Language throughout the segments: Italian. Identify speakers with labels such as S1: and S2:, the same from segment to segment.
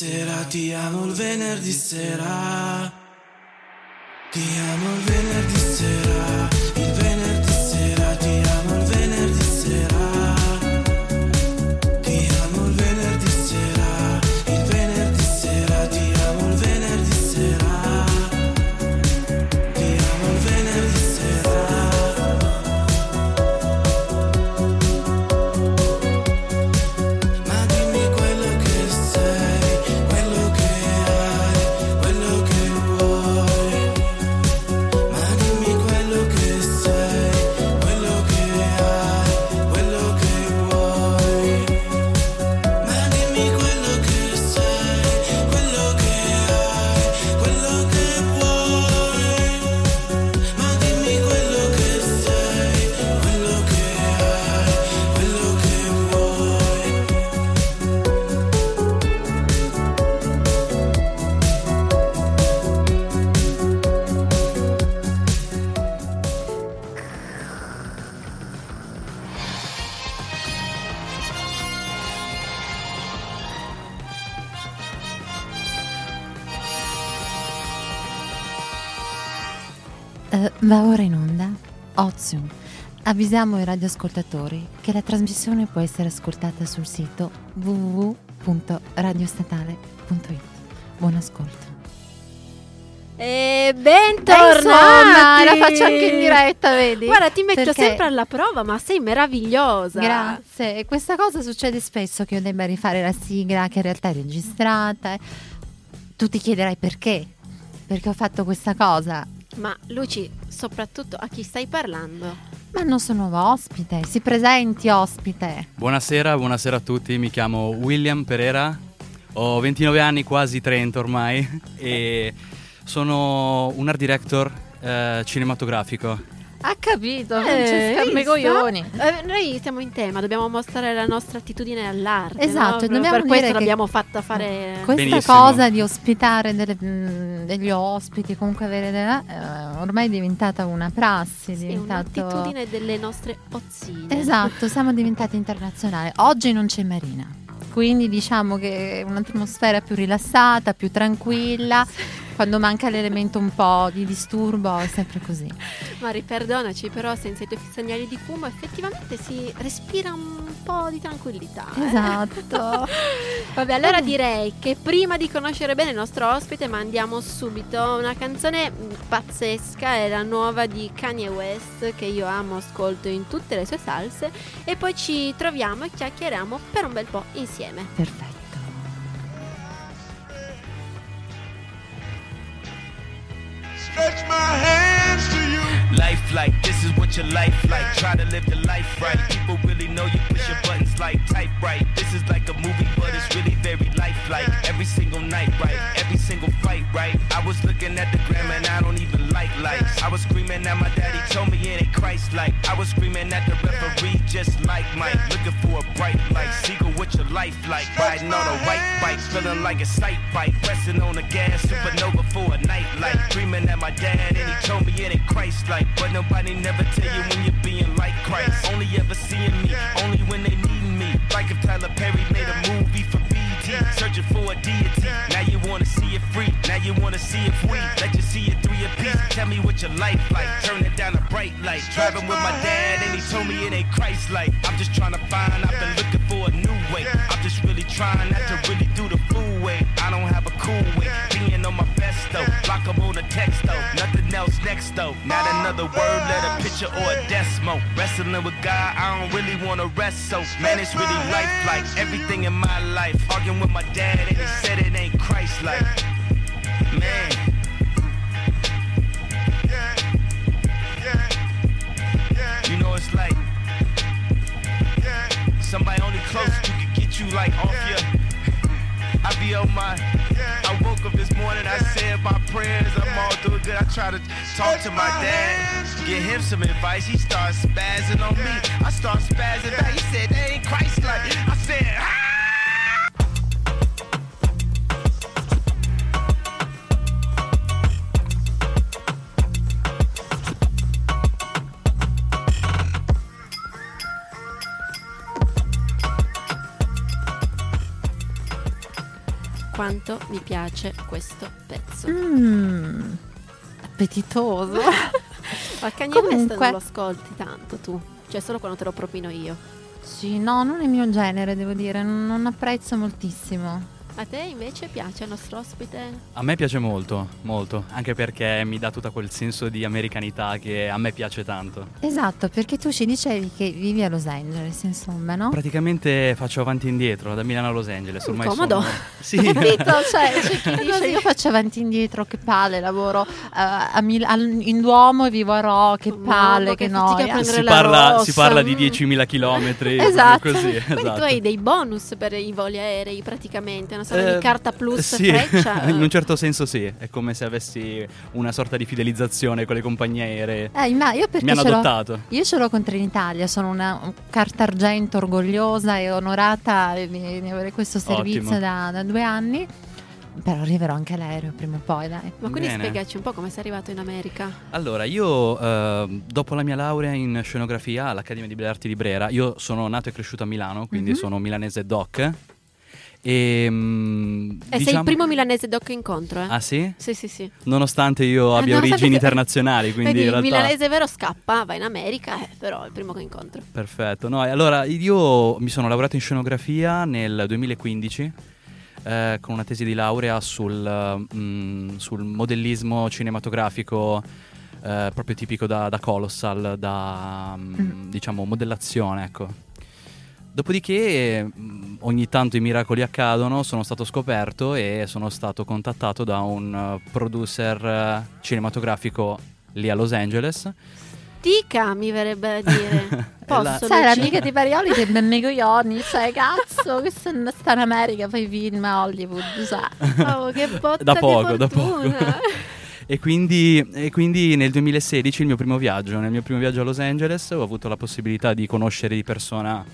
S1: said Ozium. Avvisiamo i radioascoltatori che la trasmissione può essere ascoltata sul sito www.radiostatale.it. Buon ascolto.
S2: E bentornati!
S1: insomma, la faccio anche in diretta, vedi?
S2: Guarda, ti metto
S1: Perché-
S2: sempre alla prova, ma sei meravigliosa.
S1: Grazie. E questa cosa succede spesso che io debba rifare la sigla che in realtà è registrata. Tu ti chiederai perché? Perché ho fatto questa cosa.
S2: Ma Luci, soprattutto a chi stai parlando?
S1: Ma non sono ospite. Si presenti ospite.
S3: Buonasera, buonasera a tutti, mi chiamo William Pereira, ho 29 anni, quasi 30 ormai e sono un art director eh, cinematografico.
S1: Ha capito,
S2: Eh,
S1: Francesca? Coglioni.
S2: Eh, noi siamo in tema, dobbiamo mostrare la nostra attitudine all'arte.
S1: Esatto,
S2: no?
S1: dobbiamo
S2: per questo
S1: dire che-
S2: l'abbiamo fatta fare.
S1: Questa
S3: Benissimo.
S1: cosa di ospitare delle- mh, degli ospiti, comunque avere delle- eh, ormai è diventata una prassi, è
S2: Sì,
S1: diventato...
S2: un'attitudine delle nostre ozzine.
S1: Esatto, siamo diventati internazionali. Oggi non c'è Marina, quindi diciamo che è un'atmosfera più rilassata, più tranquilla. Quando manca l'elemento un po' di disturbo è sempre così.
S2: Mari, perdonaci, però senza i tuoi segnali di fumo effettivamente si respira un po' di tranquillità. eh.
S1: Esatto.
S2: Vabbè, allora direi che prima di conoscere bene il nostro ospite mandiamo subito una canzone mm, pazzesca, è la nuova di Kanye West che io amo, ascolto in tutte le sue salse e poi ci troviamo e chiacchieriamo per un bel po' insieme.
S1: Perfetto.
S4: Stretch my hands to you.
S5: Life like this is what your life like. Try to live your life right. People really know you push your buttons like type right. This is like a movie, but it's really very lifelike. Every single night, right? Every single fight, right? I was looking at the gram and I don't even like lights. I was screaming at my daddy, told me it ain't Christ like. I was screaming at the referee, just like Mike. Looking for a bright light. Seagull, what your life like? Riding on a white bike, feeling like a sight bike. Pressing on the gas, supernova for a night light. Dreaming at my dad and he told me it ain't Christ like. But nobody never tell you when you're being like Christ. Only ever seeing me, only when they need me. Like if Tyler Perry made a movie for BT, searching for a deity. Now you wanna see it free, now you wanna see it free. Let you see it three a piece. Tell me what your life like. Turn it down a bright light. Driving with my dad and he told me it ain't Christ like. I'm just trying to find, I've been looking for a new way. I'm just really trying not to really do the fool way. I don't have next though. Not another word, let a picture or a decimal. Wrestling with God, I don't really wanna rest so. Man, it's really life like everything in my life. Arguing with my dad and he said it ain't Christ like. Man. You know it's like somebody only close to could get you like off your. I be on my. Morning, I said my prayers, I'm all doing good. I try to talk to my dad, get him some advice. He starts spazzing on me. I start spazzing back. He said, ain't Christ like. I said, ah!
S2: Quanto mi piace questo pezzo.
S1: Mmm, appetitoso.
S2: Ma Kanye West
S1: Comunque-
S2: non lo ascolti tanto tu, cioè solo quando te lo propino io.
S1: sì, no, non è il mio genere, devo dire, non, non apprezzo moltissimo.
S2: A te invece piace il nostro ospite?
S3: A me piace molto, molto, anche perché mi dà tutto quel senso di americanità che a me piace tanto.
S1: Esatto, perché tu ci dicevi che vivi a Los Angeles, insomma, no?
S3: Praticamente faccio avanti e indietro da Milano a Los Angeles, ormai
S2: Comodo.
S3: sono... Sì.
S1: Capito? Cioè, c'è chi dice io faccio avanti e indietro, che palle, lavoro a Mil- al- in Duomo e vivo a Ro, che palle,
S2: che
S1: che noia.
S3: si,
S2: la
S3: parla, si parla di
S2: Mm.
S3: 10.000 chilometri,
S1: Esatto.
S3: così.
S2: Quindi
S3: esatto.
S2: tu hai dei bonus per i voli aerei praticamente, una sorta
S3: Eh,
S2: di carta plus
S3: sì,
S2: freccia.
S3: in un certo senso sì, è come se avessi una sorta di fidelizzazione con le compagnie aeree.
S1: Eh, ma io perché
S3: Mi hanno
S1: ce l'ho-
S3: adottato.
S1: Io ce l'ho con Trenitalia, sono una un carta argento orgogliosa e onorata di, di avere questo servizio da, da due anni. Però arriverò anche all'aereo prima o poi, dai.
S2: Ma quindi
S3: Bene.
S2: spiegaci un po' come sei arrivato in America.
S3: Allora, io eh, dopo la mia laurea in scenografia all'Accademia di Belle Arti di Brera, io sono nato e cresciuto a Milano, quindi
S1: Mhm.
S3: sono milanese doc. E, mm,
S2: E sei il
S3: diciamo-
S2: primo milanese doc che incontro, eh?
S3: Ah sì?
S2: Sì, sì, sì.
S3: Nonostante io
S2: Ah,
S3: abbia
S2: nonostante
S3: origini internazionali, quindi
S2: Vedi,
S3: in
S2: il
S3: realtà...
S2: milanese vero scappa, va in America, eh, però è il primo che incontro.
S3: Perfetto. No, e allora io mi sono laureato in scenografia nel 2015 eh, con una tesi di laurea sul, mm, sul modellismo cinematografico eh, proprio tipico da, da Colossal, da mm,
S1: Mm.
S3: diciamo modellazione, ecco. Dopodiché mm, ogni tanto i miracoli accadono, sono stato scoperto e sono stato contattato da un eh, producer eh, cinematografico lì a Los Angeles.
S2: Tica, mi verrebbe da dire.
S3: È la-
S2: Posso?
S1: Sai, l'amica di Parioli che bemme coglioni, cioè cazzo, questo è- sta in America, fai film a Hollywood, sai.
S2: Oh, che botta
S3: Da
S2: di
S3: poco, da
S2: fortuna.
S3: poco. E quindi, e quindi nel 2016 il mio primo viaggio, nel mio primo viaggio a Los Angeles ho avuto la possibilità di conoscere di persona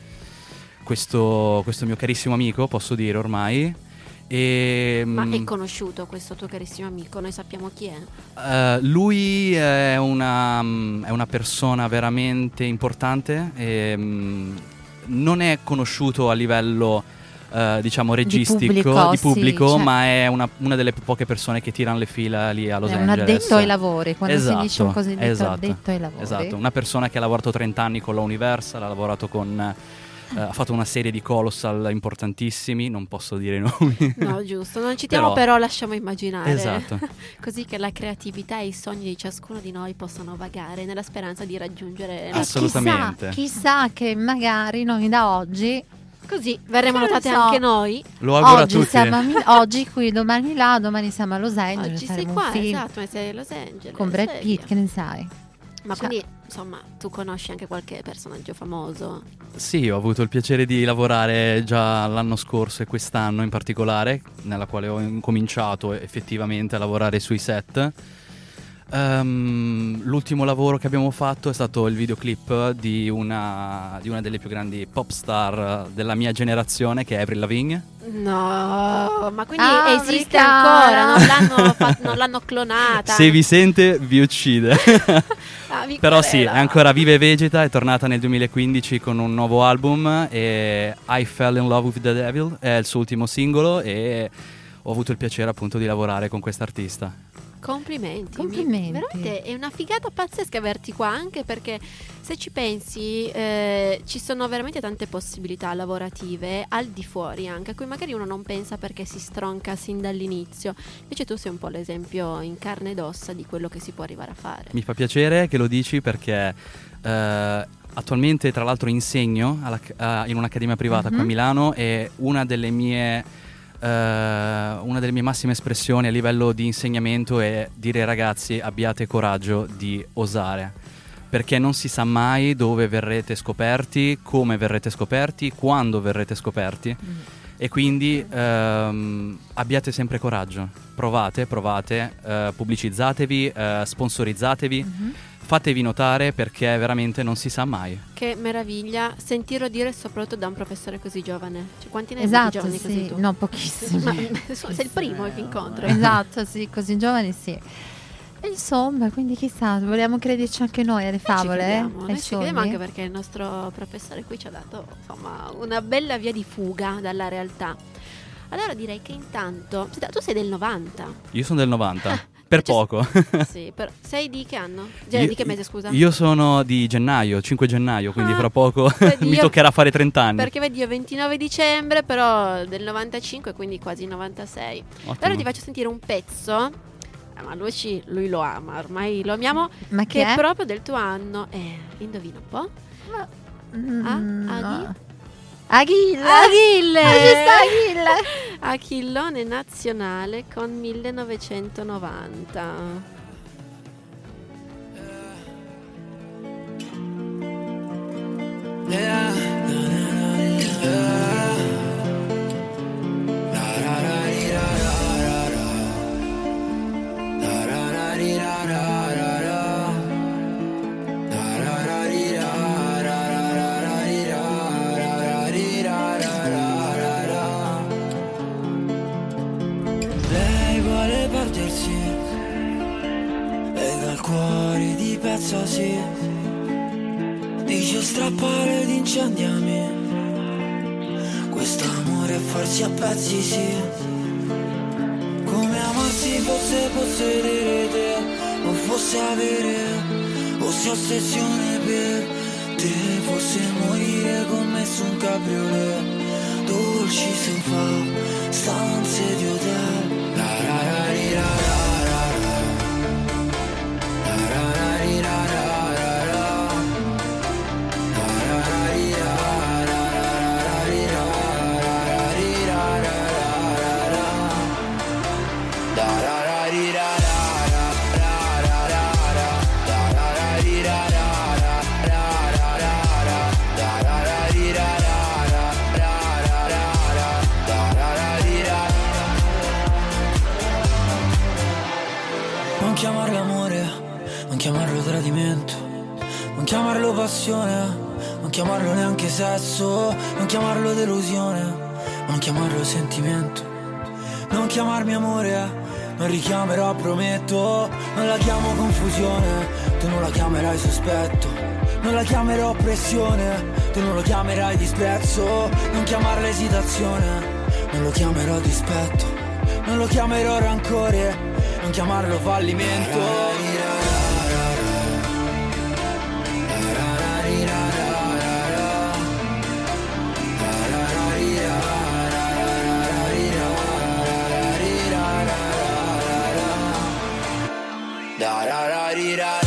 S3: questo, questo mio carissimo amico, posso dire ormai. E,
S2: Ma
S3: mm,
S2: è conosciuto questo tuo carissimo amico? Noi sappiamo chi è.
S3: eh, lui è una, mm, è una persona veramente importante, e, mm, non è conosciuto a livello eh, diciamo registico,
S1: pubblico,
S3: di
S1: sì,
S3: pubblico,
S1: cioè-
S3: ma è una, una delle poche persone che tirano le fila lì a Los
S1: è un
S3: Angeles.
S1: addetto ai lavori, quando si dice un
S3: Esatto,
S1: così detto
S3: esatto,
S1: addetto ai lavori.
S3: Esatto, una persona che ha lavorato 30 anni con la Universal, ha lavorato con... eh, ha fatto una serie di colossal importantissimi, non posso dire i nomi.
S2: No, giusto, non citiamo,
S3: Però-
S2: però, lasciamo immaginare.
S3: Esatto.
S2: Così che la creatività e i sogni di ciascuno di noi possano vagare nella speranza di raggiungere
S1: E
S2: la-
S3: Assolutamente.
S1: Chissà, chissà che magari noi da oggi
S2: Così verremo notate
S1: so.
S2: anche noi.
S3: Lo auguro a
S1: oggi
S3: tutti.
S1: siamo a Mi- oggi qui, domani là, domani siamo a Los Angeles,
S2: Oggi sei qua, esatto, ma sei a Los Angeles.
S1: con Brad Pitt, che ne sai?
S2: Ma
S1: Cioè-
S2: quindi, insomma, tu conosci anche qualche personaggio famoso?
S3: Sì, ho avuto il piacere di lavorare già l'anno scorso e quest'anno in particolare, nella quale ho incominciato effettivamente a lavorare sui set. Ehm, l'ultimo lavoro che abbiamo fatto è stato il videoclip di una, di una delle più grandi pop star della mia generazione, che è Avril Lavigne.
S2: No, ma quindi
S1: Ah,
S2: esiste ancora, non l'hanno, fat- non l'hanno clonata.
S3: Se vi sente, vi uccide.
S2: Ah, vi
S3: Però sì, è ancora viva e vegeta, è tornata nel 2015 con un nuovo album e I Fell in Love with the Devil è il suo ultimo singolo e ho avuto il piacere appunto di lavorare con quest'artista.
S2: Complimenti. mi-
S1: Complimenti.
S2: veramente è una figata pazzesca averti qua anche perché se ci pensi eh, ci sono veramente tante possibilità lavorative al di fuori anche a cui magari uno non pensa perché si stronca sin dall'inizio. Invece tu sei un po' l'esempio in carne ed ossa di quello che si può arrivare a fare.
S3: Mi fa piacere che lo dici perché eh, attualmente tra l'altro insegno alla- a- in un'accademia privata qua a
S1: Mhm.
S3: Milano e una delle mie... eh, una delle mie massime espressioni a livello di insegnamento è dire ai ragazzi abbiate coraggio di osare perché non si sa mai dove verrete scoperti, come verrete scoperti, quando verrete scoperti.
S1: Mm.
S3: E quindi ehm, abbiate sempre coraggio, provate, provate, eh, pubblicizzatevi, eh, sponsorizzatevi,
S1: Mhm.
S3: Fatevi notare perché veramente non si sa mai.
S2: Che meraviglia sentirlo dire soprattutto da un professore così giovane. Cioè, quanti ne hai
S1: Esatto,
S2: giovani così
S1: sì,
S2: tu?
S1: no, pochissimi.
S2: Ma sei il primo che incontro.
S1: Esatto, sì, così giovani sì. E insomma, quindi chissà, vogliamo crederci anche noi alle
S2: Noi ci
S1: favole?
S2: crediamo,
S1: ai
S2: noi ci crediamo anche perché il nostro professore qui ci ha dato insomma una bella via di fuga dalla realtà. Allora direi che intanto tu sei del 90.
S3: Io sono del 90, per
S2: Cioè,
S3: poco.
S2: sì, però sei di che anno? Cioè,
S3: Io-
S2: di che mese, scusa?
S3: Io sono di gennaio, 5 gennaio, quindi
S2: Ah,
S3: fra poco
S2: vedi,
S3: mi
S2: io-
S3: toccherà fare 30 anni.
S2: Perché vedi io 29 dicembre, però del 95, quindi quasi 96.
S3: Ottimo.
S2: Allora ti faccio sentire un pezzo. eh, Ma lui, ci- lui lo ama, ormai lo amiamo.
S1: Ma
S2: Che
S1: che
S2: è
S1: è?
S2: proprio del tuo anno. Eh, indovina un po'.
S1: Mm,
S2: Ah,
S1: no. Achille!
S2: Achille!
S1: Achille!
S2: Achillone nazionale con 1990.
S6: Lei O se ossessione per te Fosse morire con me su un cabriolet Dolci sofà, stanze chiamarlo amore, non chiamarlo tradimento, non chiamarlo passione, non chiamarlo neanche sesso, non chiamarlo delusione, non chiamarlo sentimento, non chiamarmi amore, non richiamerò prometto, non la chiamo confusione, tu non la chiamerai sospetto, non la chiamerò pressione, tu non lo chiamerai disprezzo, non chiamarla esitazione, non lo chiamerò dispetto, non lo chiamerò rancore, non chiamarlo fallimento. Sì,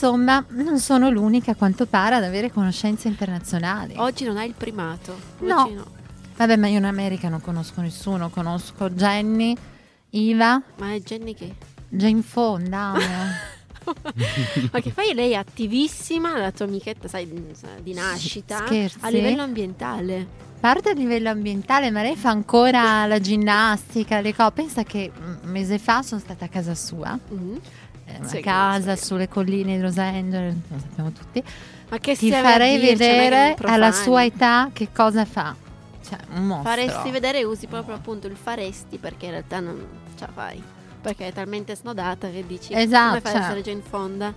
S1: insomma, non sono l'unica a quanto pare ad avere conoscenze internazionali.
S2: Oggi non hai il primato.
S1: No.
S2: Oggi
S1: Vabbè, ma io in America non conosco nessuno, conosco Jenny, Iva,
S2: Ma è Jenny che?
S1: Jane Fonda.
S2: Ma che fai lei è attivissima, la tua amichetta, sai, di nascita,
S1: Scherzi?
S2: a livello ambientale.
S1: parte a livello ambientale, ma lei fa ancora la ginnastica, le cose. Pensa che un mese fa sono stata a casa sua,
S2: Mm.
S1: Eh, una
S2: Sì,
S1: casa sulle colline di Los Angeles, lo sappiamo tutti.
S2: Ma che
S1: Ti farei
S2: dirci, non è che
S1: vedere alla sua età che cosa fa. Cioè, un mostro.
S2: Faresti vedere, usi proprio appunto il faresti perché in realtà non ce la fai. Perché è talmente snodata che dici
S1: Esatto,
S2: come fai a
S1: cioè.
S2: essere Jane Fonda.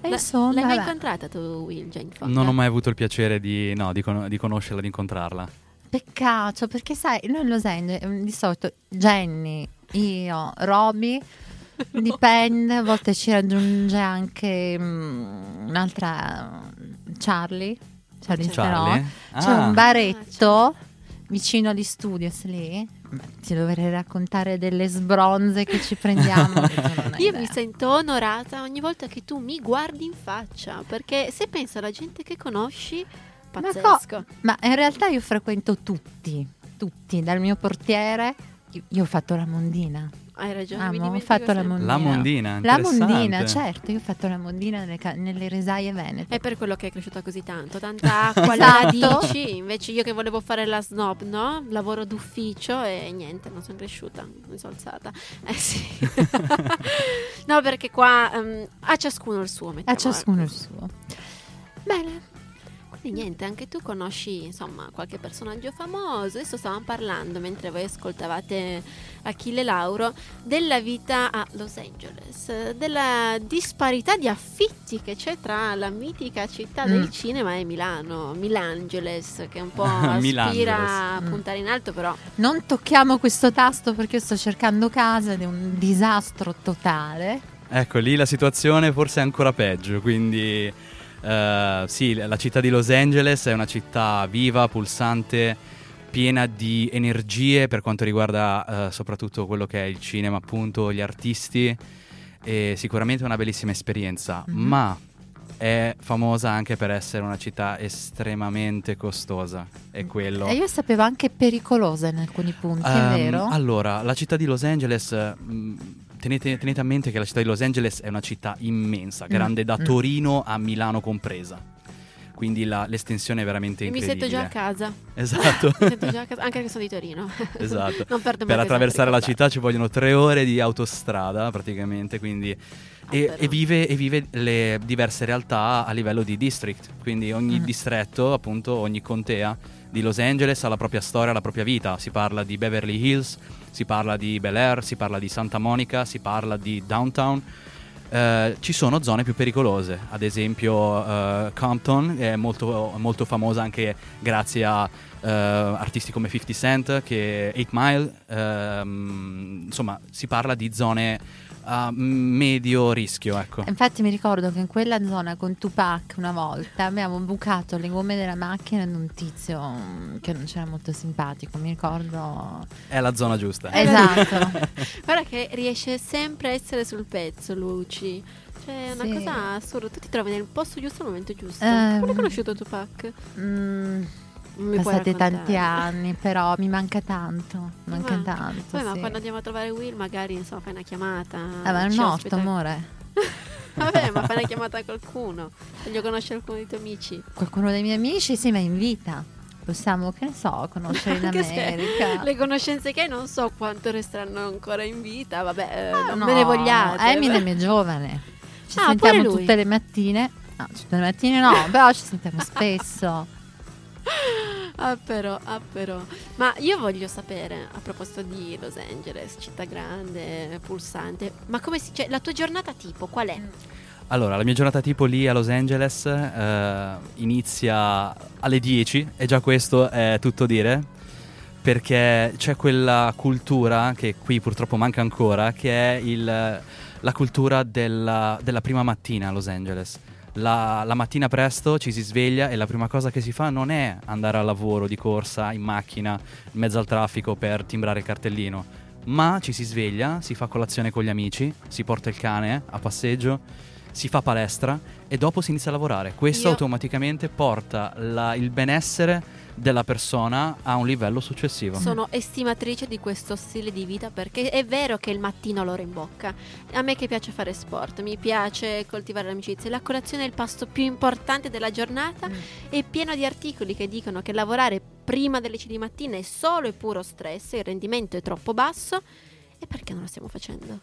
S1: E
S2: La-
S1: insomma,
S2: L'hai mai incontrata tu, Will, Jane Fonda?
S3: Non ho mai avuto il piacere di, no, di, con- di conoscerla, di incontrarla.
S1: Peccato, perché sai, noi Los Angeles di solito Jenny, io, Roby, dipende, a volte ci raggiunge anche mm, un'altra Charlie, Charlie,
S3: Charlie?
S1: Theron. C'è
S3: Ah.
S1: un baretto vicino agli studios lì. Ti dovrei raccontare delle sbronze che ci prendiamo.
S2: Io
S1: idea.
S2: mi sento onorata ogni volta che tu mi guardi in faccia, perché se penso alla gente che conosci,
S1: Ma
S2: pazzesco.
S1: Ma in realtà io frequento tutti, tutti, dal mio portiere. Io, io ho fatto la mondina.
S2: Hai ragione,
S1: Amo,
S2: mi
S1: ho fatto la mondina.
S3: La mondina,
S1: La mondina, certo, io ho fatto la mondina nelle, ca- nelle risaie venete.
S2: È per quello che è cresciuta così tanto, tanta acqua alle
S1: Esatto.
S2: radici, invece io che volevo fare la snob, no? Lavoro d'ufficio e niente, non sono cresciuta, mi sono alzata. Eh sì. no, perché qua ehm, a ciascuno il suo,
S1: A ciascuno il suo. Bene,
S2: Quindi niente, anche tu conosci insomma qualche personaggio famoso. Adesso stavamo parlando mentre voi ascoltavate Achille Lauro della vita a Los Angeles, della disparità di affitti che c'è tra la mitica città
S1: Mm.
S2: del cinema e Milano, Milangeles, che un po' aspira a
S1: Mm.
S2: puntare in alto, però
S1: non tocchiamo questo tasto perché io sto cercando casa ed è un disastro totale.
S3: Ecco, lì la situazione forse è ancora peggio, quindi eh, sì, la città di Los Angeles è una città viva, pulsante, piena di energie per quanto riguarda eh, soprattutto quello che è il cinema, appunto, gli artisti e sicuramente una bellissima esperienza,
S1: Mhm.
S3: ma è famosa anche per essere una città estremamente costosa, è quello.
S1: E io sapevo anche pericolosa in alcuni punti, è
S3: Ehm,
S1: vero?
S3: Allora, la città di Los Angeles, mh, tenete, tenete a mente che la città di Los Angeles è una città immensa, grande da
S1: mm.
S3: Torino a Milano compresa. Quindi la- l'estensione è veramente
S2: mi
S3: incredibile.
S2: sento già a casa.
S3: Esatto.
S2: Mi sento già a casa, anche che sono di Torino.
S3: Esatto.
S2: non perdo mai
S3: per attraversare la città ci vogliono tre ore di autostrada praticamente, quindi... E, e vive, e vive le diverse realtà a livello di district, quindi ogni
S1: Mm.
S3: distretto, appunto ogni contea di Los Angeles ha la propria storia, la propria vita. Si parla di Beverly Hills, si parla di Bel Air, si parla di Santa Monica, si parla di Downtown. Eh, ci sono zone più pericolose, ad esempio eh, Compton è molto, molto famosa anche grazie a eh, artisti come 50 Cent, che 8 Mile, ehm, insomma si parla di zone a medio rischio, ecco.
S1: Infatti mi ricordo che in quella zona con Tupac una volta abbiamo bucato le gomme della macchina di un tizio mm, che non c'era molto simpatico, mi ricordo...
S3: È la zona giusta.
S1: Esatto.
S2: Guarda che riesce sempre a essere sul pezzo, Luci. Cioè, è una
S1: Sì.
S2: cosa assurda. Tu ti trovi nel posto giusto al momento giusto.
S1: Ehm.
S2: Come hai conosciuto Tupac?
S1: Mm,
S2: Non mi
S1: passati tanti anni, però mi manca tanto, manca
S2: manca.
S1: tanto.
S2: Poi, ma
S1: sì.
S2: quando andiamo a trovare Will, magari insomma fai una chiamata.
S1: Ah, ma è morto, amore.
S2: Vabbè, ma fai una chiamata a qualcuno. Voglio conoscere qualcuno dei tuoi amici.
S1: Qualcuno dei miei amici si ma in vita. Possiamo, che ne so, conoscere in America.
S2: Le conoscenze che hai non so quanto resteranno ancora in vita. Vabbè, eh,
S1: Ah,
S2: non
S1: no,
S2: me ne vogliate.
S1: Eminem è giovane. Ci
S2: Ah,
S1: sentiamo tutte le mattine. No, tutte le mattine no, però ci sentiamo spesso.
S2: Ah però, ah però. Ma io voglio sapere, a proposito di Los Angeles, città grande, pulsante, ma come si... Cioè, la tua giornata tipo, qual è?
S3: Allora, la mia giornata tipo lì a Los Angeles eh, inizia alle 10 e già questo è tutto dire perché c'è quella cultura che qui purtroppo manca ancora che è il- la cultura della, della prima mattina a Los Angeles. La, la mattina presto ci si sveglia e la prima cosa che si fa non è andare al lavoro di corsa in macchina in mezzo al traffico per timbrare il cartellino, ma ci si sveglia, si fa colazione con gli amici, si porta il cane a passeggio si fa palestra e dopo si inizia a lavorare. Questo
S2: Io-
S3: automaticamente porta la- il benessere della persona a un livello successivo.
S2: Sono estimatrice di questo stile di vita perché è vero che il mattino l'ora in bocca. A me che piace fare sport, mi piace coltivare l'amicizia. La colazione è il pasto più importante della giornata
S1: Mm.
S2: è pieno di articoli che dicono che lavorare prima delle 10 di mattina è solo e puro stress, il rendimento è troppo basso. E perché non lo stiamo facendo?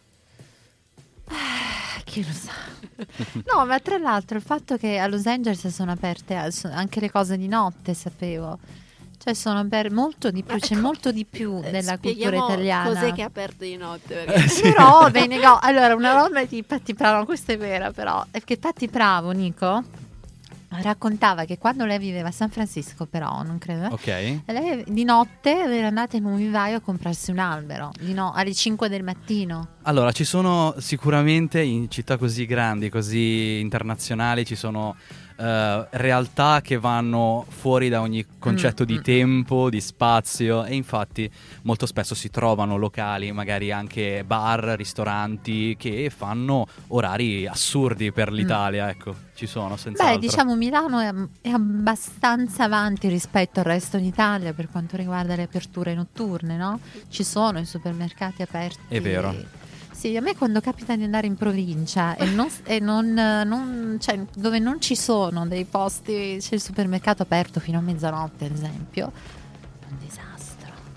S1: Ah, Chi lo sa? No, ma tra l'altro il fatto che a Los Angeles sono aperte so- anche le cose di notte, sapevo. Cioè sono per molto di più,
S2: Ma
S1: c'è
S2: ecco,
S1: molto di più
S2: Eh,
S1: della cultura italiana.
S2: Cos'è che è aperto di notte?
S3: Eh, sì.
S1: Però, beh, nego- allora, una roba di Patti Bravo, questa è vera però, è che Patti Bravo, Nico, raccontava che quando lei viveva a San Francisco, però, non credo, eh,
S3: Ok.
S1: lei di notte era andata in un vivaio a comprarsi un albero, di no- alle 5 del mattino.
S3: Allora, ci sono sicuramente in città così grandi, così internazionali, ci sono eh, realtà che vanno fuori da ogni concetto
S1: Mm,
S3: di
S1: mm.
S3: tempo, di spazio e infatti molto spesso si trovano locali, magari anche bar, ristoranti che fanno orari assurdi per l'Italia, ecco, ci sono senz'altro.
S1: Beh, diciamo Milano è, è abbastanza avanti rispetto al resto d'Italia per quanto riguarda le aperture notturne, no? Ci sono i supermercati aperti.
S3: È vero.
S1: Sì, a me quando capita di andare in provincia e, non, e non- non- cioè, dove non ci sono dei posti, c'è il supermercato aperto fino a mezzanotte, ad esempio.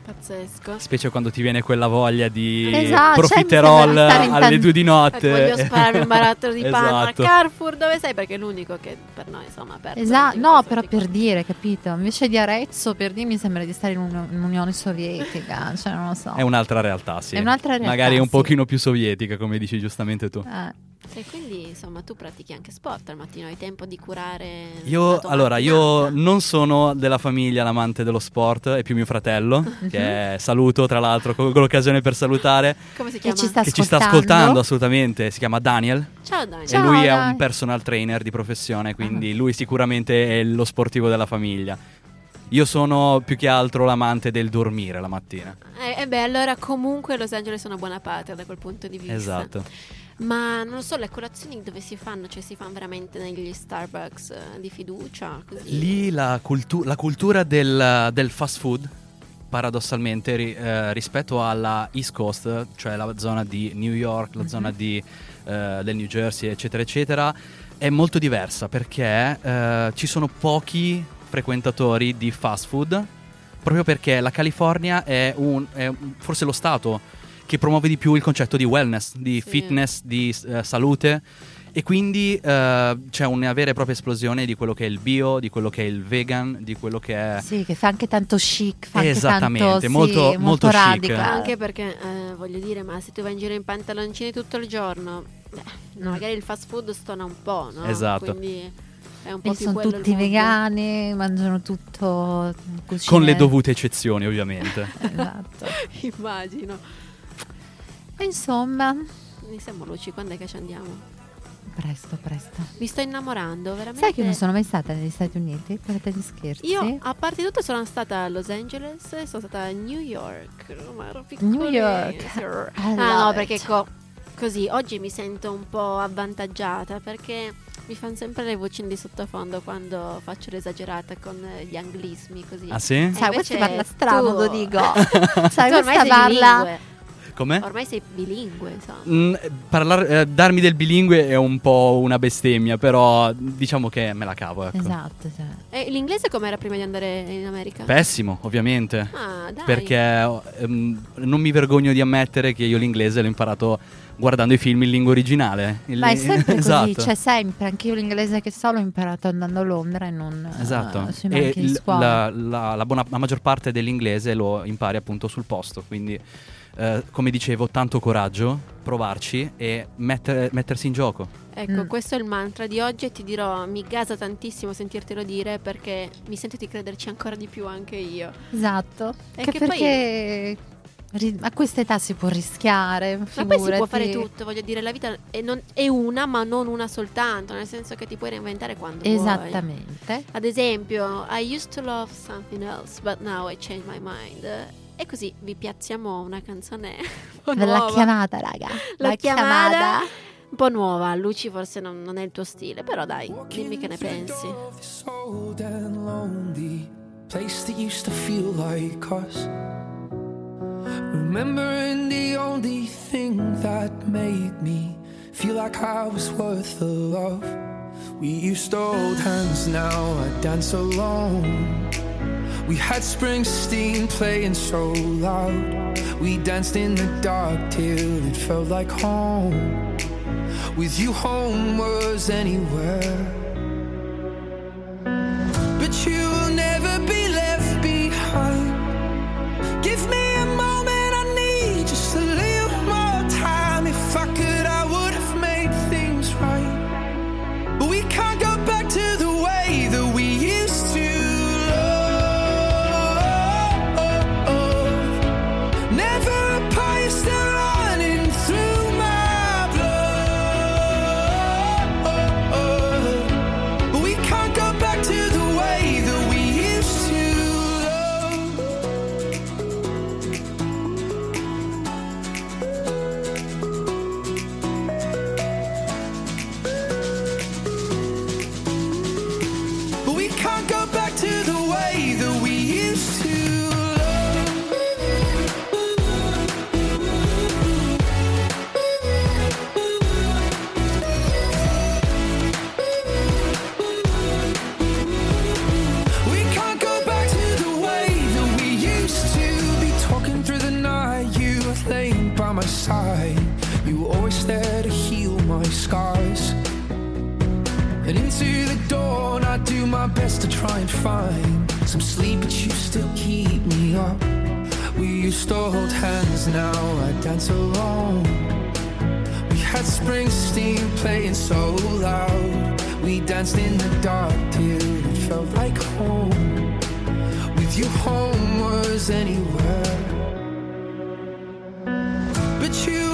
S2: Pazzesco.
S3: Specie quando ti viene quella voglia di
S1: Esatto, cioè,
S3: profiterol
S1: in
S3: alle due di notte.
S2: Ecco, voglio spararmi un barattolo di panna
S3: Esatto.
S2: Carrefour, dove sei? Perché è l'unico che per noi insomma aperto.
S1: Esatto, no, però per dire, capito? Invece di Arezzo, per dire, mi sembra di stare in un- in un'Unione Sovietica, cioè non lo so.
S3: È un'altra realtà, sì.
S1: È un'altra realtà,
S3: Magari un
S1: sì.
S3: pochino più sovietica, come dici giustamente tu.
S1: Eh.
S2: E quindi insomma tu pratichi anche sport al mattino, hai tempo di curare.
S3: Io, allora, io non sono della famiglia l'amante dello sport, è più mio fratello, che saluto tra l'altro, colgo l'occasione per salutare,
S2: Come si
S1: Che
S2: chiama?
S1: ci sta
S3: che ci sta
S1: ascoltando.
S3: ascoltando assolutamente, si chiama Daniel
S2: Ciao Daniel.
S1: Ciao,
S3: e lui è
S1: dai.
S3: un personal trainer di professione, quindi
S1: Ah.
S3: lui sicuramente è lo sportivo della famiglia. Io sono più che altro l'amante del dormire la mattina.
S2: Eh, eh beh, allora comunque Los Angeles è una buona patria da quel punto di vista.
S3: Esatto.
S2: Ma non lo so, le colazioni dove si fanno? Cioè si fanno veramente negli Starbucks eh, di fiducia? Così?
S3: Lì la, cultu- la cultura del, del fast food, paradossalmente, ri- eh, rispetto alla East Coast, cioè la zona di New York, la
S1: Mhm.
S3: zona di, eh, del New Jersey, eccetera, eccetera, è molto diversa perché eh, ci sono pochi frequentatori di fast food, proprio perché la California è, un- è un- forse lo stato che promuove di più il concetto di wellness, di
S2: Sì.
S3: fitness, di eh, salute. E quindi eh, c'è una vera e propria esplosione di quello che è il bio, di quello che è il vegan, di quello che è...
S1: Sì, che fa anche tanto chic, fa anche
S3: Esattamente,
S1: tanto, sì,
S3: molto- molto chic.
S2: Anche perché eh, voglio dire, ma se tu vai in giro in pantaloncini tutto il giorno, beh,
S1: Mm.
S2: magari il fast food stona un po', no?
S3: Esatto.
S2: Quindi è un po' più
S1: sono tutti vegani, mangiano tutto cucine-
S3: Con le dovute eccezioni, ovviamente.
S1: Esatto.
S2: Immagino.
S1: E insomma,
S2: Mi siamo luci, quando è che ci andiamo?
S1: presto, presto.
S2: Mi sto innamorando, veramente.
S1: Sai che non sono mai stata negli Stati Uniti? Parate di scherzi?
S2: Io, a parte tutto, sono stata a Los Angeles e sono stata a New York. Ma ero
S1: New York.
S2: Ah, no, perché co- così oggi mi sento un po' avvantaggiata perché mi fanno sempre le voci di sottofondo quando faccio l'esagerata con gli anglismi così.
S3: ah sì?
S1: Sai, questo parla strano, lo dico. Sai, questa parla...
S3: Come?
S2: Ormai sei bilingue, insomma.
S3: Mm, parlar- eh, darmi del bilingue è un po' una bestemmia, però diciamo che me la cavo, ecco.
S1: Esatto, cioè.
S2: E l'inglese com'era prima di andare in America?
S3: Pessimo, ovviamente.
S2: ah, dai.
S3: Perché ehm, non mi vergogno di ammettere che io l'inglese l'ho imparato guardando i film in lingua originale. Il-
S1: Ma è sempre
S3: esatto.
S1: così, cioè sempre, anche io l'inglese che so l'ho imparato andando a Londra e non eh,
S3: Esatto,
S1: sui
S3: e
S1: banchi di scuola.
S3: la, la- la buona- la maggior parte dell'inglese lo impari appunto sul posto, quindi eh, come dicevo, tanto coraggio, provarci e mettere- mettersi in gioco.
S2: Ecco,
S1: Mm.
S2: questo è il mantra di oggi e ti dirò, mi gasa tantissimo sentirtelo dire perché mi sento di crederci ancora di più anche io.
S1: Esatto,
S2: E
S1: che
S2: che poi-
S1: perché ri- a questa età si può rischiare,
S2: Ma poi si può
S1: figurati.
S2: fare tutto, voglio dire, la vita è, non- è una ma non una soltanto, nel senso che ti puoi reinventare quando vuoi.
S1: Esattamente.
S2: Ad esempio, I used to love something else, but now I changed my mind. E così vi piazziamo una canzone un po'
S1: La
S2: nuova.
S1: chiamata, raga.
S2: La chiamata Un po' nuova, Luci forse non, non è il tuo stile, però dai, dimmi che ne pensi.
S7: Place that used to feel like us. Remembering the only thing that made me feel like I was worth the love. We used to hold hands, now I dance alone. We had Springsteen playing so loud. We danced in the dark till it felt like home. With you, home was anywhere. We used to hold hands, now I dance alone. We had Springsteen playing so loud. We danced in the dark till it felt like home. With you, home was anywhere. But you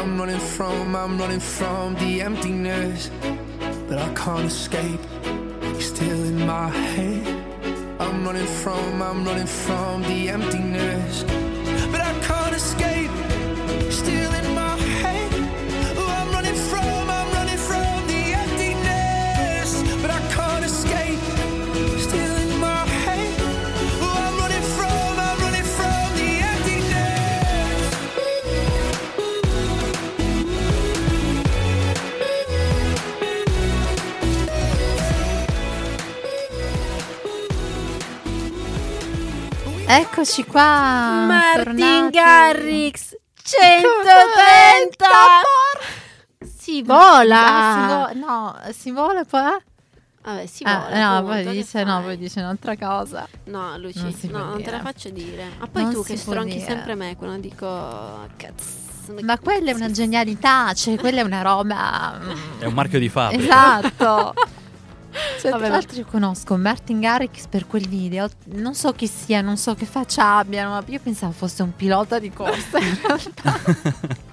S7: I'm running from, I'm running from the emptiness. But I can't escape. You're still in my head. I'm running from, I'm running from the emptiness.
S1: Eccoci qua.
S2: Martin
S1: tornati.
S2: Garrix 130 Si vola
S1: Ah, si vo- no, si vola poi?
S2: Vabbè si
S1: Ah,
S2: vola
S1: no, poi dice, no, poi dice un'altra cosa.
S2: No Luci
S1: Non
S2: no, non te la faccio dire Ma poi
S1: Non
S2: tu che stronchi
S1: dire.
S2: sempre me Quando dico cazzo
S1: Ma quella è una genialità, cioè quella è una roba.
S3: È un marchio di fabbrica.
S1: Esatto. Cioè,
S2: Vabbè,
S1: tra l'altro io conosco Martin Garrix per quel video, non so chi sia, non so che faccia abbiano, ma io pensavo fosse un pilota di corsa in realtà.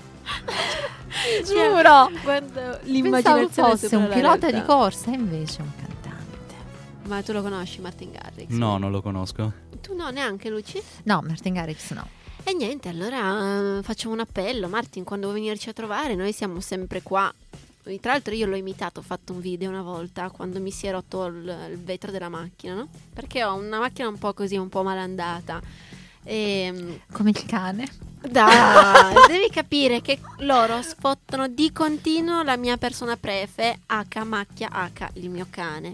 S1: Giuro, pensavo
S2: l'immaginazione
S1: fosse
S2: supera
S1: un pilota
S2: realtà.
S1: di corsa, e invece è un cantante.
S2: Ma tu lo conosci Martin Garrix?
S3: No, non lo conosco.
S2: Tu no neanche Luci?
S1: No, Martin Garrix no.
S2: E niente, allora eh, facciamo un appello. Martin, quando vuoi venirci a trovare, noi siamo sempre qua. Tra l'altro io l'ho imitato, ho fatto un video una volta quando mi si è rotto il, il vetro della macchina, no? Perché ho una macchina un po' così, un po' malandata. E
S1: Come il cane.
S2: dai, devi capire che loro sfottano di continuo la mia persona prefe, H macchia H, il mio cane.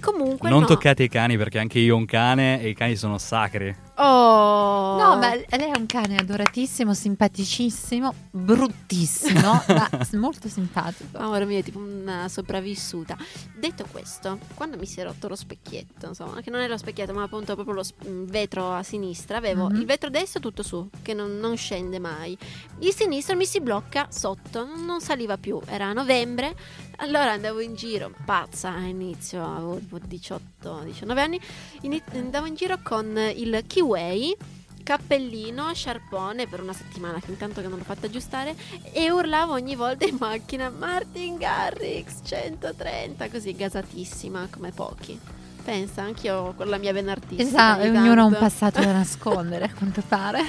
S2: Comunque
S3: non
S2: no.
S3: toccate i cani perché anche io ho un cane e i cani sono sacri.
S2: Oh!
S1: No, ma lei è un cane adoratissimo, simpaticissimo, bruttissimo, ma molto simpatico.
S2: Amore mio, è tipo una sopravvissuta. Detto questo, quando mi si è rotto lo specchietto, insomma, che non è lo specchietto, ma appunto proprio lo s- mm, vetro a sinistra, avevo
S1: Mhm.
S2: il vetro destro tutto su, che non, non scende mai. Il sinistro mi si blocca sotto, non, saliva più. Era novembre, allora andavo in giro, pazza a inizio, avevo tipo 18-19 anni, ini- andavo in giro con il Kiway. Cappellino, sciarpone per una settimana, che intanto che non l'ho fatta aggiustare, e urlavo ogni volta in macchina Martin Garrix 130, così gasatissima come pochi. Pensa, anch'io con la mia vena artistica.
S1: Esatto, ognuno ha un
S2: tanto.
S1: passato da nascondere, a quanto pare.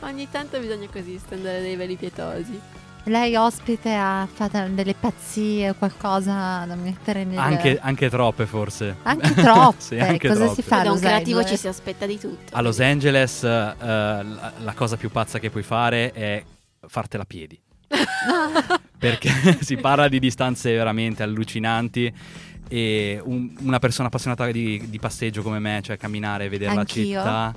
S2: Ogni tanto bisogna così stendere dei veli pietosi.
S1: Lei ospite ha fatto delle pazzie o qualcosa da mettere nel...
S3: Anche, anche troppe forse.
S1: Anche troppe.
S3: Sì, anche
S1: Cosa
S3: troppe.
S1: si fa a
S2: da un
S1: Los
S2: creativo
S1: Angeles?
S2: ci si aspetta di tutto.
S3: A Los Angeles eh, la, la cosa più pazza che puoi fare è fartela a piedi. Perché si parla di distanze veramente allucinanti e un- una persona appassionata di, di passeggio come me, cioè camminare e vedere
S1: Anch'io.
S3: la città,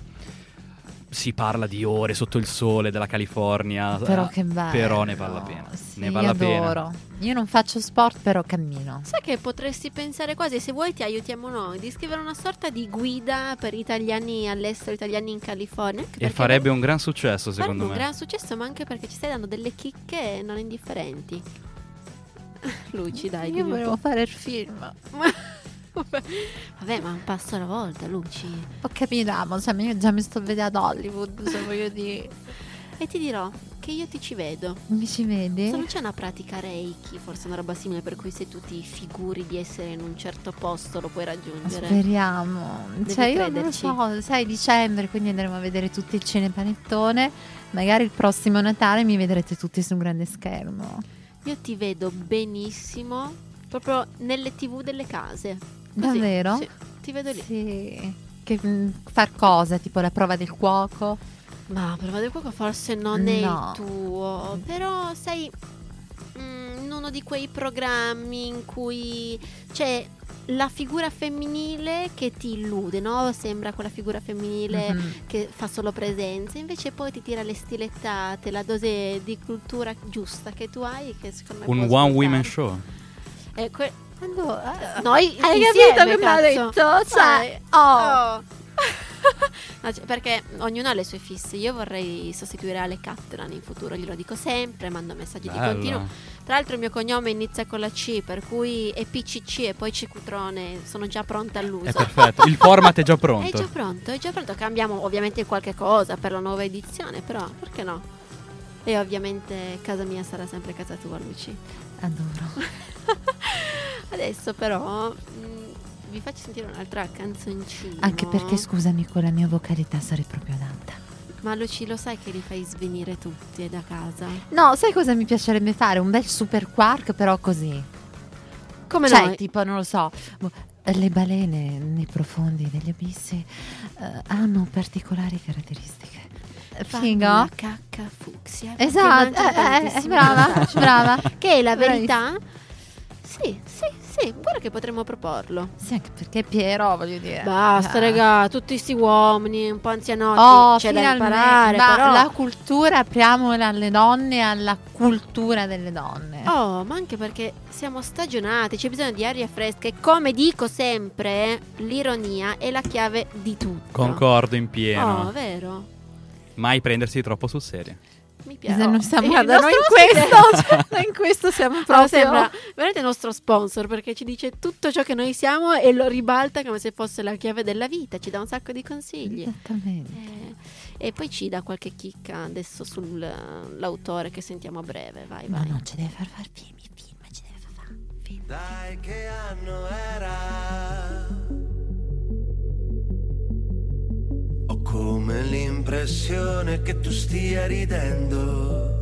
S3: si parla di ore sotto il sole della California.
S1: Però
S3: eh,
S1: che bello.
S3: Però ne vale la pena.
S1: Sì,
S3: ne vale la pena.
S1: Io non faccio sport, però cammino.
S2: Sai che potresti pensare quasi, se vuoi ti aiutiamo noi, di scrivere una sorta di guida per italiani all'estero, italiani in California.
S3: E farebbe un gran successo secondo
S2: un
S3: me.
S2: gran successo, ma anche perché ci stai dando delle chicche non indifferenti. Luci, dai.
S1: Io
S2: un
S1: volevo fare il film.
S2: Vabbè, ma un passo alla volta, Luci.
S1: Ho capito, ma cioè, io già mi sto vedendo ad Hollywood, se voglio dire.
S2: E ti dirò che io ti ci vedo.
S1: Mi ci vedi?
S2: Se non c'è una pratica Reiki, forse una roba simile per cui se tu ti figuri di essere in un certo posto lo puoi raggiungere.
S1: Speriamo.
S2: Devi
S1: Cioè, io non lo
S2: crederci.
S1: so, sai, dicembre, quindi andremo a vedere tutti il cinepanettone. Magari il prossimo Natale mi vedrete tutti su un grande schermo.
S2: Io ti vedo benissimo proprio nelle tv delle case. Così,
S1: Davvero?
S2: Sì, ti vedo lì.
S1: Sì. Che, mm, far cosa? Tipo la prova del cuoco?
S2: Ma prova del cuoco forse non è
S1: No.
S2: il tuo, però sei mm, in uno di quei programmi in cui c'è la figura femminile che ti illude, no? Sembra quella figura femminile
S1: Mhm.
S2: che fa solo presenza, invece poi ti tira le stilettate, la dose di cultura giusta che tu hai che secondo me
S3: Un one women
S2: svoltare.
S3: show.
S2: Eh, que-
S1: Quando, eh,
S2: noi
S1: Hai
S2: insieme,
S1: capito che mi ha
S2: cazzo.
S1: detto? Cioè, oh.
S2: oh. No, cioè, perché ognuno ha le sue fisse. Io vorrei sostituire Ale Cattelan in futuro, glielo dico sempre, mando messaggi di
S3: Bello.
S2: continuo. Tra l'altro il mio cognome inizia con la C, per cui è PCC e poi Cicutrone, sono già pronta
S3: È
S2: all'uso.
S3: perfetto. Il format è già
S2: È
S3: pronto.
S2: già pronto, è già pronto. Cambiamo ovviamente qualche cosa per la nuova edizione, però perché no? E ovviamente casa mia sarà sempre casa tua, Luci.
S1: Adoro.
S2: Adesso però mh, vi faccio sentire un'altra canzoncina.
S1: Anche perché, scusami, con la mia vocalità sarei proprio adatta.
S2: Ma Luci, lo sai che li fai svenire tutti da casa?
S1: No, sai cosa mi piacerebbe fare? Un bel super quark, però così.
S2: Come
S1: cioè,
S2: noi?
S1: tipo, non lo so, boh, le balene nei profondi degli abissi eh, hanno particolari caratteristiche. Figo?
S2: La cacca fucsia.
S1: Esatto, eh, eh,
S2: tantissimi
S1: brava, brava.
S2: Che è la verità? Sì, sì, sì, guarda che potremmo proporlo.
S1: Sì, anche perché Piero, voglio dire.
S2: Basta,
S1: eh.
S2: raga, tutti sti uomini, un po' anzianotti,
S1: Oh,
S2: c'è da
S1: finalmente.
S2: imparare,
S1: Ma
S2: però...
S1: la cultura apriamola alle donne, alla cultura delle donne.
S2: Oh, ma anche perché siamo stagionati, c'è bisogno di aria fresca e come dico sempre, l'ironia è la chiave di tutto.
S3: Concordo in
S2: Oh,
S3: pieno.
S2: vero?
S3: Mai prendersi troppo sul serio.
S2: Mi
S1: Eh,
S2: piace.
S1: non siamo,
S2: Il
S1: guarda, noi in questo, cioè, in questo siamo
S2: No,
S1: proprio
S2: sembra veramente il nostro sponsor perché ci dice tutto ciò che noi siamo e lo ribalta come se fosse la chiave della vita, ci dà un sacco di consigli.
S1: Esattamente.
S2: Eh, e poi ci dà qualche chicca adesso sull'autore che sentiamo a breve. Vai,
S1: No,
S2: vai.
S1: no, ci deve far fare film, film, ci deve far film.
S6: Dai che anno era come l'impressione che tu stia ridendo.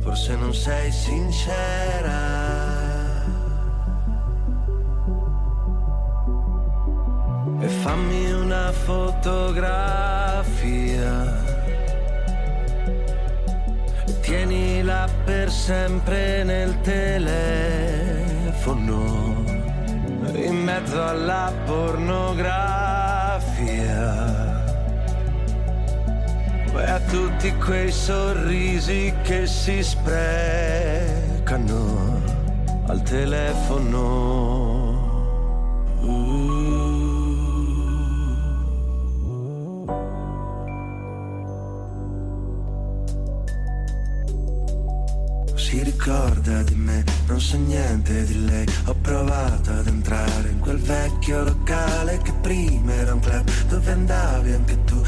S6: Forse non sei sincera. E fammi una fotografia. Tienila per sempre nel telefono, in mezzo alla pornografia.
S8: Poi a tutti quei sorrisi che si sprecano al telefono. Si ricorda di me, non so niente di lei. Ho provato ad entrare in quel vecchio locale che prima era un club dove andavi anche tu.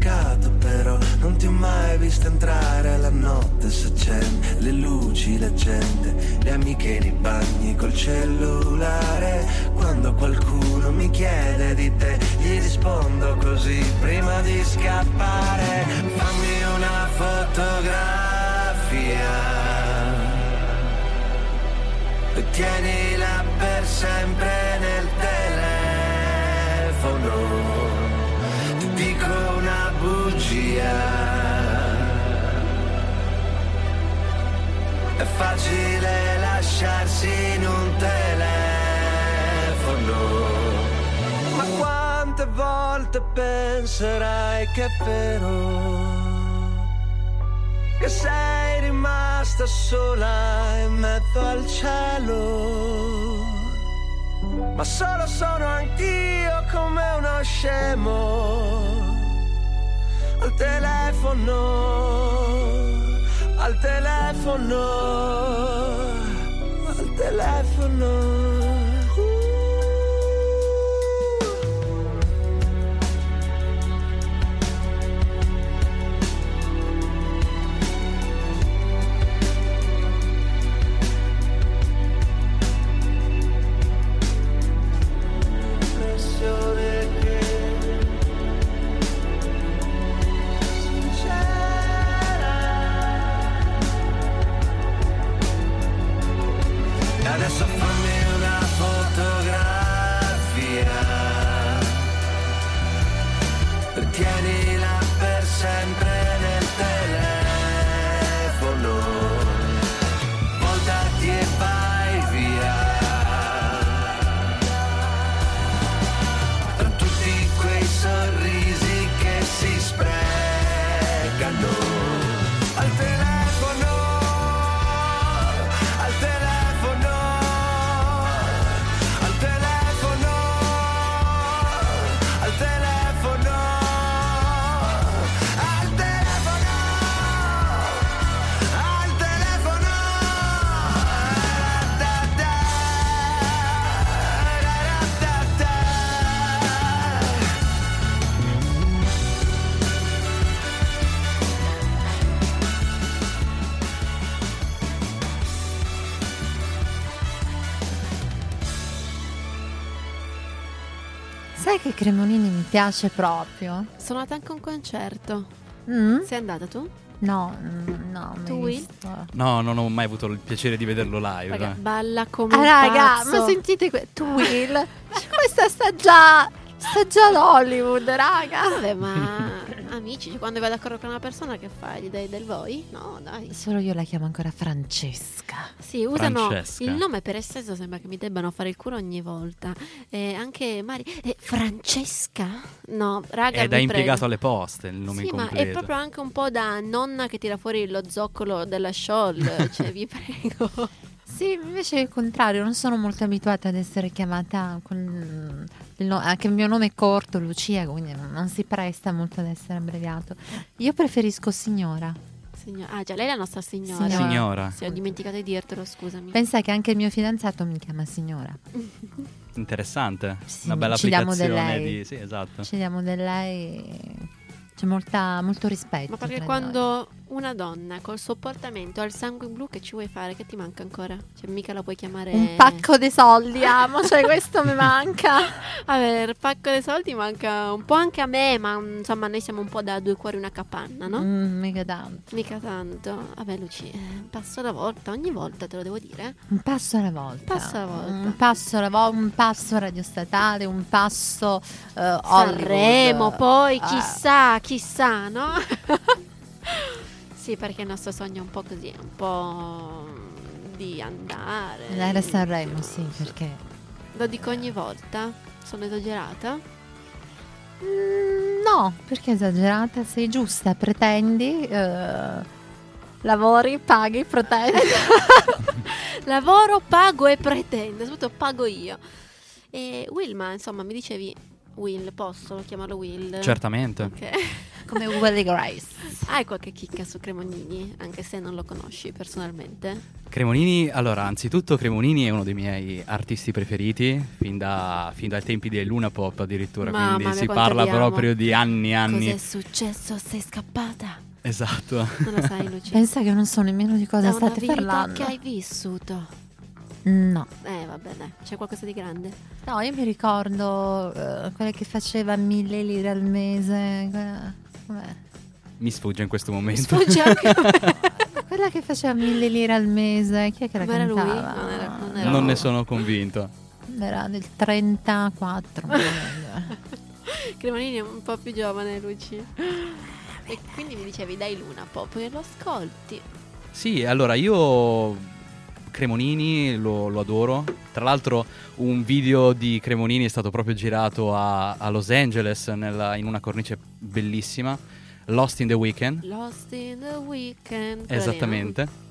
S8: Peccato però, non ti ho mai visto entrare. La notte s'accende, le luci, la gente, le amiche nei bagni col cellulare. Quando qualcuno mi chiede di te, gli rispondo così prima di scappare. Fammi una fotografia e tienila per sempre nel telefono. Ti dico bugia. È facile lasciarsi in un telefono. Ma quante volte penserai che è vero? che sei rimasta sola in mezzo al cielo. Ma solo sono anch'io come uno scemo. Al telefono, al telefono, al telefono.
S1: Sai che Cremonini mi piace proprio?
S2: Sono andata anche a un concerto.
S1: Mm?
S2: Sei andata tu?
S1: No, mm, no,
S2: Tu, Will?
S3: No, non ho mai avuto il piacere di vederlo live.
S2: Raga, balla come
S1: Ah,
S2: un
S1: raga,
S2: pazzo.
S1: ma sentite que- tu Will? Questa sta già sta già ad Hollywood, raga.
S2: Vabbè, ma amici, cioè, quando vai d'accordo con una persona che fai? Gli dai del voi? No, dai.
S1: Solo io la chiamo ancora Francesca.
S2: Sì, usano
S3: Francesca.
S2: il nome per esteso, sembra che mi debbano fare il culo ogni volta. E anche Mari. eh, Francesca? No, raga,
S3: È da impiegato alle poste il nome
S2: Sì, ma
S3: completo.
S2: è proprio anche un po' da nonna che tira fuori lo zoccolo della Scholl. cioè, vi prego.
S1: Sì, invece è il contrario, non sono molto abituata ad essere chiamata con il no- anche il mio nome è corto, Lucia, quindi non, non si presta molto ad essere abbreviato. Io preferisco signora.
S2: Signora- Ah, già, lei è la nostra signora.
S1: Signora.
S3: Signora,
S2: Sì, ho dimenticato di dirtelo, scusami.
S1: Pensa che anche il mio fidanzato mi chiama signora.
S3: interessante.
S1: Sì,
S3: Una bella
S1: ci
S3: applicazione
S1: lei.
S3: di... Sì, esatto.
S1: Ci diamo del lei. C'è molta, molto rispetto.
S2: Ma perché
S1: tra
S2: quando una donna col suo portamento ha il sangue blu che ci vuoi fare? Che ti manca ancora? Cioè mica la puoi chiamare.
S1: Un pacco di soldi, amo, cioè questo mi manca.
S2: Vabbè, il pacco dei soldi manca un po' anche a me, ma mm, insomma noi siamo un po' da due cuori una capanna, no?
S1: Mm, mica tanto.
S2: Mica tanto. Vabbè Luci, eh, un passo alla volta, ogni volta te lo devo dire.
S1: Un passo alla volta.
S2: Passo alla volta.
S1: Un passo alla volta, un passo radio statale, un passo eh, Hollywood.
S2: Sanremo, poi
S1: Ah.
S2: chissà, chissà, no? sì, perché il nostro sogno è un po' così, un po' di andare.
S1: Andare a Sanremo, sì, perché...
S2: Lo dico ogni volta? Sono esagerata?
S1: Mm, No, perché esagerata? Sei giusta, pretendi, eh, lavori, paghi, pretendi.
S2: Lavoro, pago e pretendo, soprattutto pago io. E Wilma, insomma, mi dicevi Will, posso chiamarlo Will?
S3: Certamente.
S2: Ok.
S1: Come Willy Grace.
S2: Hai qualche chicca su Cremonini, anche se non lo conosci personalmente?
S3: Cremonini, allora, anzitutto Cremonini è uno dei miei artisti preferiti, fin, da- fin dai tempi del Luna Pop addirittura,
S2: Mamma
S3: quindi
S2: mia,
S3: si parla proprio di anni e anni.
S2: Cos'è successo? Sei scappata?
S3: Esatto.
S2: Non lo sai, Lucia?
S1: Pensa che non so nemmeno di cosa
S2: Da una
S1: state
S2: vita
S1: parlando.
S2: che hai vissuto.
S1: No.
S2: Eh, vabbè, dai, c'è qualcosa di grande.
S1: No, io mi ricordo eh, quella che faceva mille lire al mese. quella- com'è?
S3: Mi sfugge in questo
S2: Mi
S3: momento.
S2: sfugge anche
S1: Quella che faceva mille lire al mese, chi è che la
S2: Ma era lui? Non era- non era-
S3: Non ne sono convinto.
S1: Era del 34.
S2: Cremonini è un po' più giovane, Luci. E quindi mi dicevi, dai Luna Pop, e lo ascolti.
S3: Sì, allora io Cremonini lo, lo adoro. Tra l'altro un video di Cremonini è stato proprio girato a, a Los Angeles nella- in una cornice bellissima. Lost in the Weekend.
S2: Lost in the Weekend.
S3: Esattamente.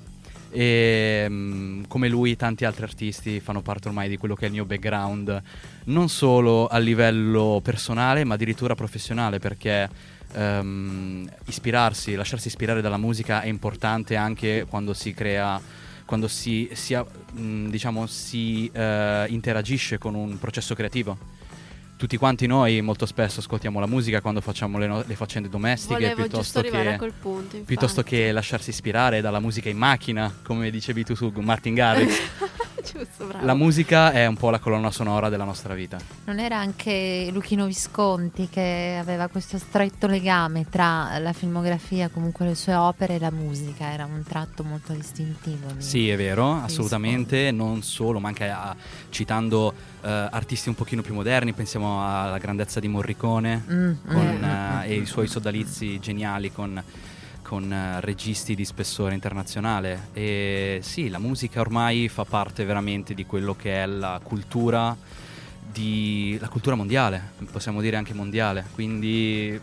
S3: E mm, come lui tanti altri artisti fanno parte ormai di quello che è il mio background, non solo a livello personale, ma addirittura professionale, perché ehm, ispirarsi, lasciarsi ispirare dalla musica è importante anche quando si crea, quando si, si diciamo, si eh, interagisce con un processo creativo. Tutti quanti noi molto spesso ascoltiamo la musica quando facciamo le, no- le faccende domestiche piuttosto che
S2: a quel punto.
S3: Piuttosto che lasciarsi ispirare dalla musica in macchina, come dicevi tu su Martin Garrix.
S2: Giusto, bravo.
S3: La musica è un po' la colonna sonora della nostra vita.
S1: Non era anche Luchino Visconti che aveva questo stretto legame tra la filmografia, comunque le sue opere e la musica, era un tratto molto distintivo. di-
S3: Sì, è vero,
S1: Visconti.
S3: assolutamente, non solo, ma anche a- citando eh, artisti un pochino più moderni, pensiamo alla grandezza di Morricone
S1: Mm, mm,
S3: con,
S1: mm,
S3: eh,
S1: mm,
S3: e i
S1: mm.
S3: suoi sodalizi geniali con, con, eh, registi di spessore internazionale. E sì, la musica ormai fa parte veramente di quello che è la cultura, di, la cultura mondiale, possiamo dire anche mondiale. Quindi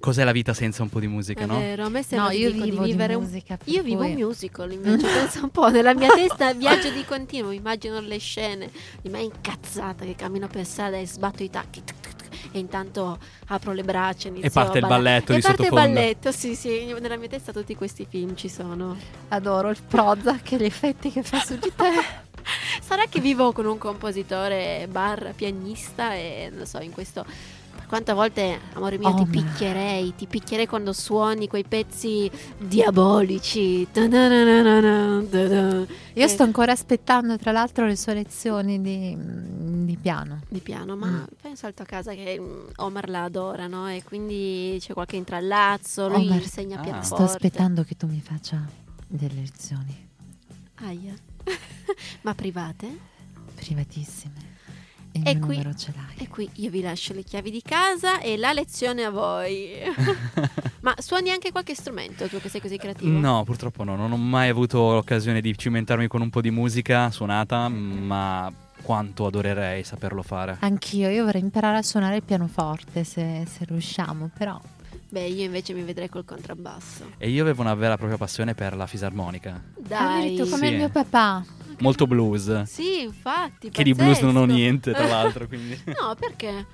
S3: cos'è la vita senza un po' di musica,
S2: È
S3: no?
S2: vero, a me sembra
S1: No,
S2: di,
S1: io
S2: di
S1: vivo di
S2: vivere un
S1: musica. per
S2: Io vivo un musical invece, pensa un po', nella mia testa viaggio di continuo, immagino le scene di me incazzata che cammino per strada e sbatto i tacchi tuc, tuc, e intanto apro le braccia inizio
S3: parte
S2: a
S3: il balletto
S2: e
S3: di
S2: parte il balletto, sì sì, nella mia testa tutti questi film ci sono.
S1: Adoro il Prozac e gli effetti che fa su di te.
S2: Sarà che vivo con un compositore bar pianista e non so, in questo quante volte, amore mio,
S1: Oh,
S2: ti picchierei, ti picchierei quando suoni quei pezzi diabolici.
S1: Io
S2: Eh,
S1: sto ancora aspettando, tra l'altro, le sue lezioni di, di piano.
S2: di piano, ma
S1: Mm.
S2: un salto a casa che mm, Omar la adora, no? E quindi c'è qualche intrallazzo, lui
S1: Omar,
S2: insegna
S3: Ah.
S2: pianoforte.
S1: Sto aspettando che tu mi faccia delle lezioni
S2: Aia. ma private?
S1: privatissime. E il
S2: E
S1: mio
S2: qui-
S1: numero ce l'hai.
S2: E qui io vi lascio le chiavi di casa e la lezione a voi. ma suoni anche qualche strumento tu che sei così creativo?
S3: No, purtroppo no, non ho mai avuto l'occasione di cimentarmi con un po' di musica suonata, ma quanto adorerei saperlo fare.
S1: Anch'io, io vorrei imparare a suonare il pianoforte se, se riusciamo, però
S2: Beh, io invece mi vedrei col contrabbasso.
S3: E io avevo una vera e propria passione per la fisarmonica,
S2: Dai.
S1: Addirittura come
S3: Sì.
S1: il mio papà.
S3: Molto blues,
S2: Sì, infatti.
S3: che di blues non ho niente tra l'altro, quindi...
S2: No, perché?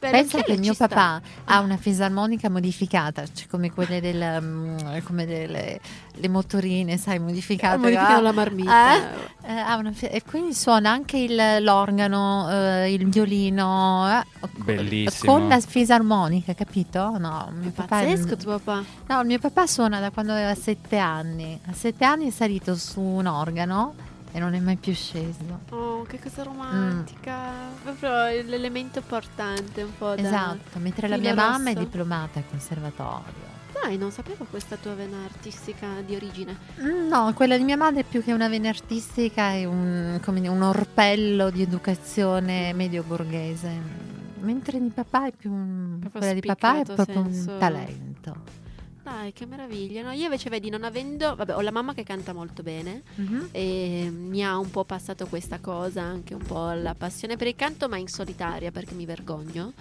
S2: Per
S1: Pensa che mio
S2: sta.
S1: papà ha una fisarmonica modificata, cioè come quelle del, mm, come delle le motorine, sai, modificate.
S2: Modificano
S1: ah,
S2: la marmitta.
S1: eh, eh, ha una fi- e quindi suona anche il- l'organo, eh, il violino, eh,
S3: Bellissimo.
S1: con la fisarmonica, capito? No, mio
S2: È
S1: papà è-
S2: pazzesco tuo papà.
S1: No, il mio papà suona da quando aveva sette anni. A sette anni è salito su un organo e non è mai più sceso.
S2: Oh, che cosa romantica. Proprio l'elemento portante un po' da...
S1: Esatto, mentre la mia mamma è
S2: rosso.
S1: diplomata al conservatorio.
S2: Dai, non sapevo questa tua vena artistica di origine.
S1: Mm, No, quella di mia madre è più che una vena artistica, è un, come dire, un orpello di educazione medio borghese. Mentre di papà è più un, quella di papà è proprio
S2: senso-
S1: un talento.
S2: Dai, che meraviglia. no? Io invece vedi, non avendo... Vabbè, ho la mamma che canta molto bene
S1: Mhm.
S2: e mi ha un po' passato questa cosa, anche un po' la passione per il canto, ma in solitaria perché mi vergogno.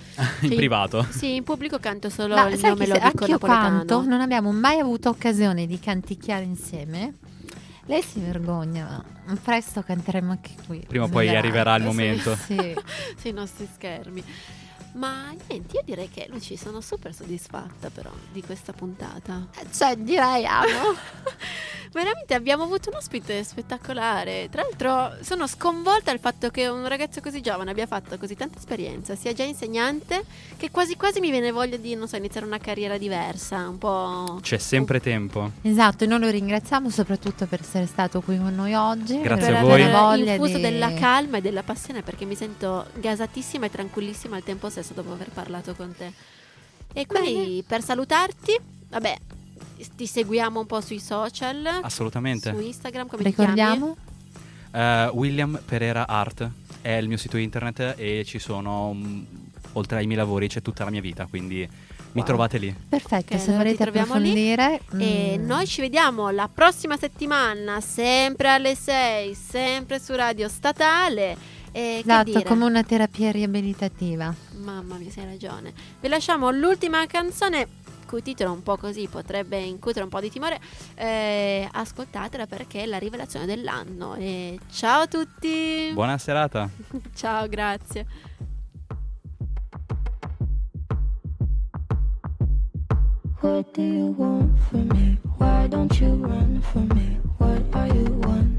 S3: In
S2: Sì.
S3: privato.
S2: Sì, in pubblico canto solo
S1: Ma
S2: il
S1: sai
S2: mio
S1: se
S2: melodico
S1: anch'io
S2: napoletano.
S1: canto, non abbiamo mai avuto occasione di canticchiare insieme. Lei si vergogna, ma presto canteremo anche qui.
S3: Prima o poi arriverà il
S2: Sì.
S3: momento.
S1: Sì.
S2: sui nostri schermi. Ma niente, io direi che Luci sono super soddisfatta però di questa puntata.
S1: Cioè, direi amo.
S2: Veramente abbiamo avuto un ospite spettacolare. Tra l'altro sono sconvolta dal fatto che un ragazzo così giovane abbia fatto così tanta esperienza, sia già insegnante, che quasi quasi mi viene voglia di, non so, iniziare una carriera diversa, un po'...
S3: C'è sempre tempo.
S1: Esatto, e noi lo ringraziamo soprattutto per essere stato qui con noi oggi.
S3: Grazie
S2: per
S3: a voi.
S2: aver
S1: voglia
S2: infuso
S1: di-
S2: della calma e della passione perché mi sento gasatissima e tranquillissima al tempo stesso dopo aver parlato con te. E quindi per salutarti, vabbè, ti seguiamo un po' sui social,
S3: Assolutamente.
S2: su Instagram, come
S1: Ricordiamo?
S3: Eh, William Pereira Art è il mio sito internet e ci sono, mm, oltre ai miei lavori, c'è tutta la mia vita, quindi mi trovate lì.
S1: Perfetto,
S2: Ok,
S1: se
S2: allora
S1: volete
S2: lì.
S1: approfondire.
S2: ti chiami. E
S1: mm,
S2: noi ci vediamo la prossima settimana, sempre alle 6, sempre su Radio Statale. E che
S1: Esatto,
S2: dire?
S1: come una terapia riabilitativa.
S2: Mamma mia, sei ragione. Vi lasciamo l'ultima canzone, cui titolo un po' così potrebbe incutere un po' di timore. Eh, ascoltatela perché è la rivelazione dell'anno. E ciao a tutti!
S3: Buona serata.
S2: ciao, grazie.
S9: What do you want from me? Why don't you run from me? What are you wondering?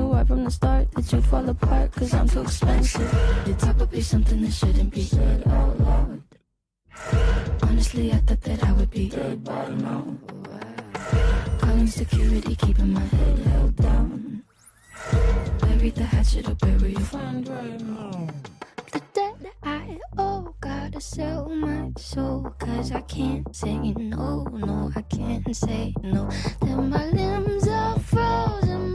S9: right from the start that you'd fall apart cause I'm too expensive. Would be something that shouldn't be said out loud. Honestly, I thought that I would be dead by now. Calling security, keeping my head held down. Bury the hatchet or bury your friend right now. The debt I owe, gotta sell my soul. Cause I can't say no, no, I can't say no. Then my limbs are frozen,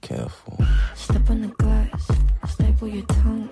S9: Careful. Step on the glass, staple your tongue.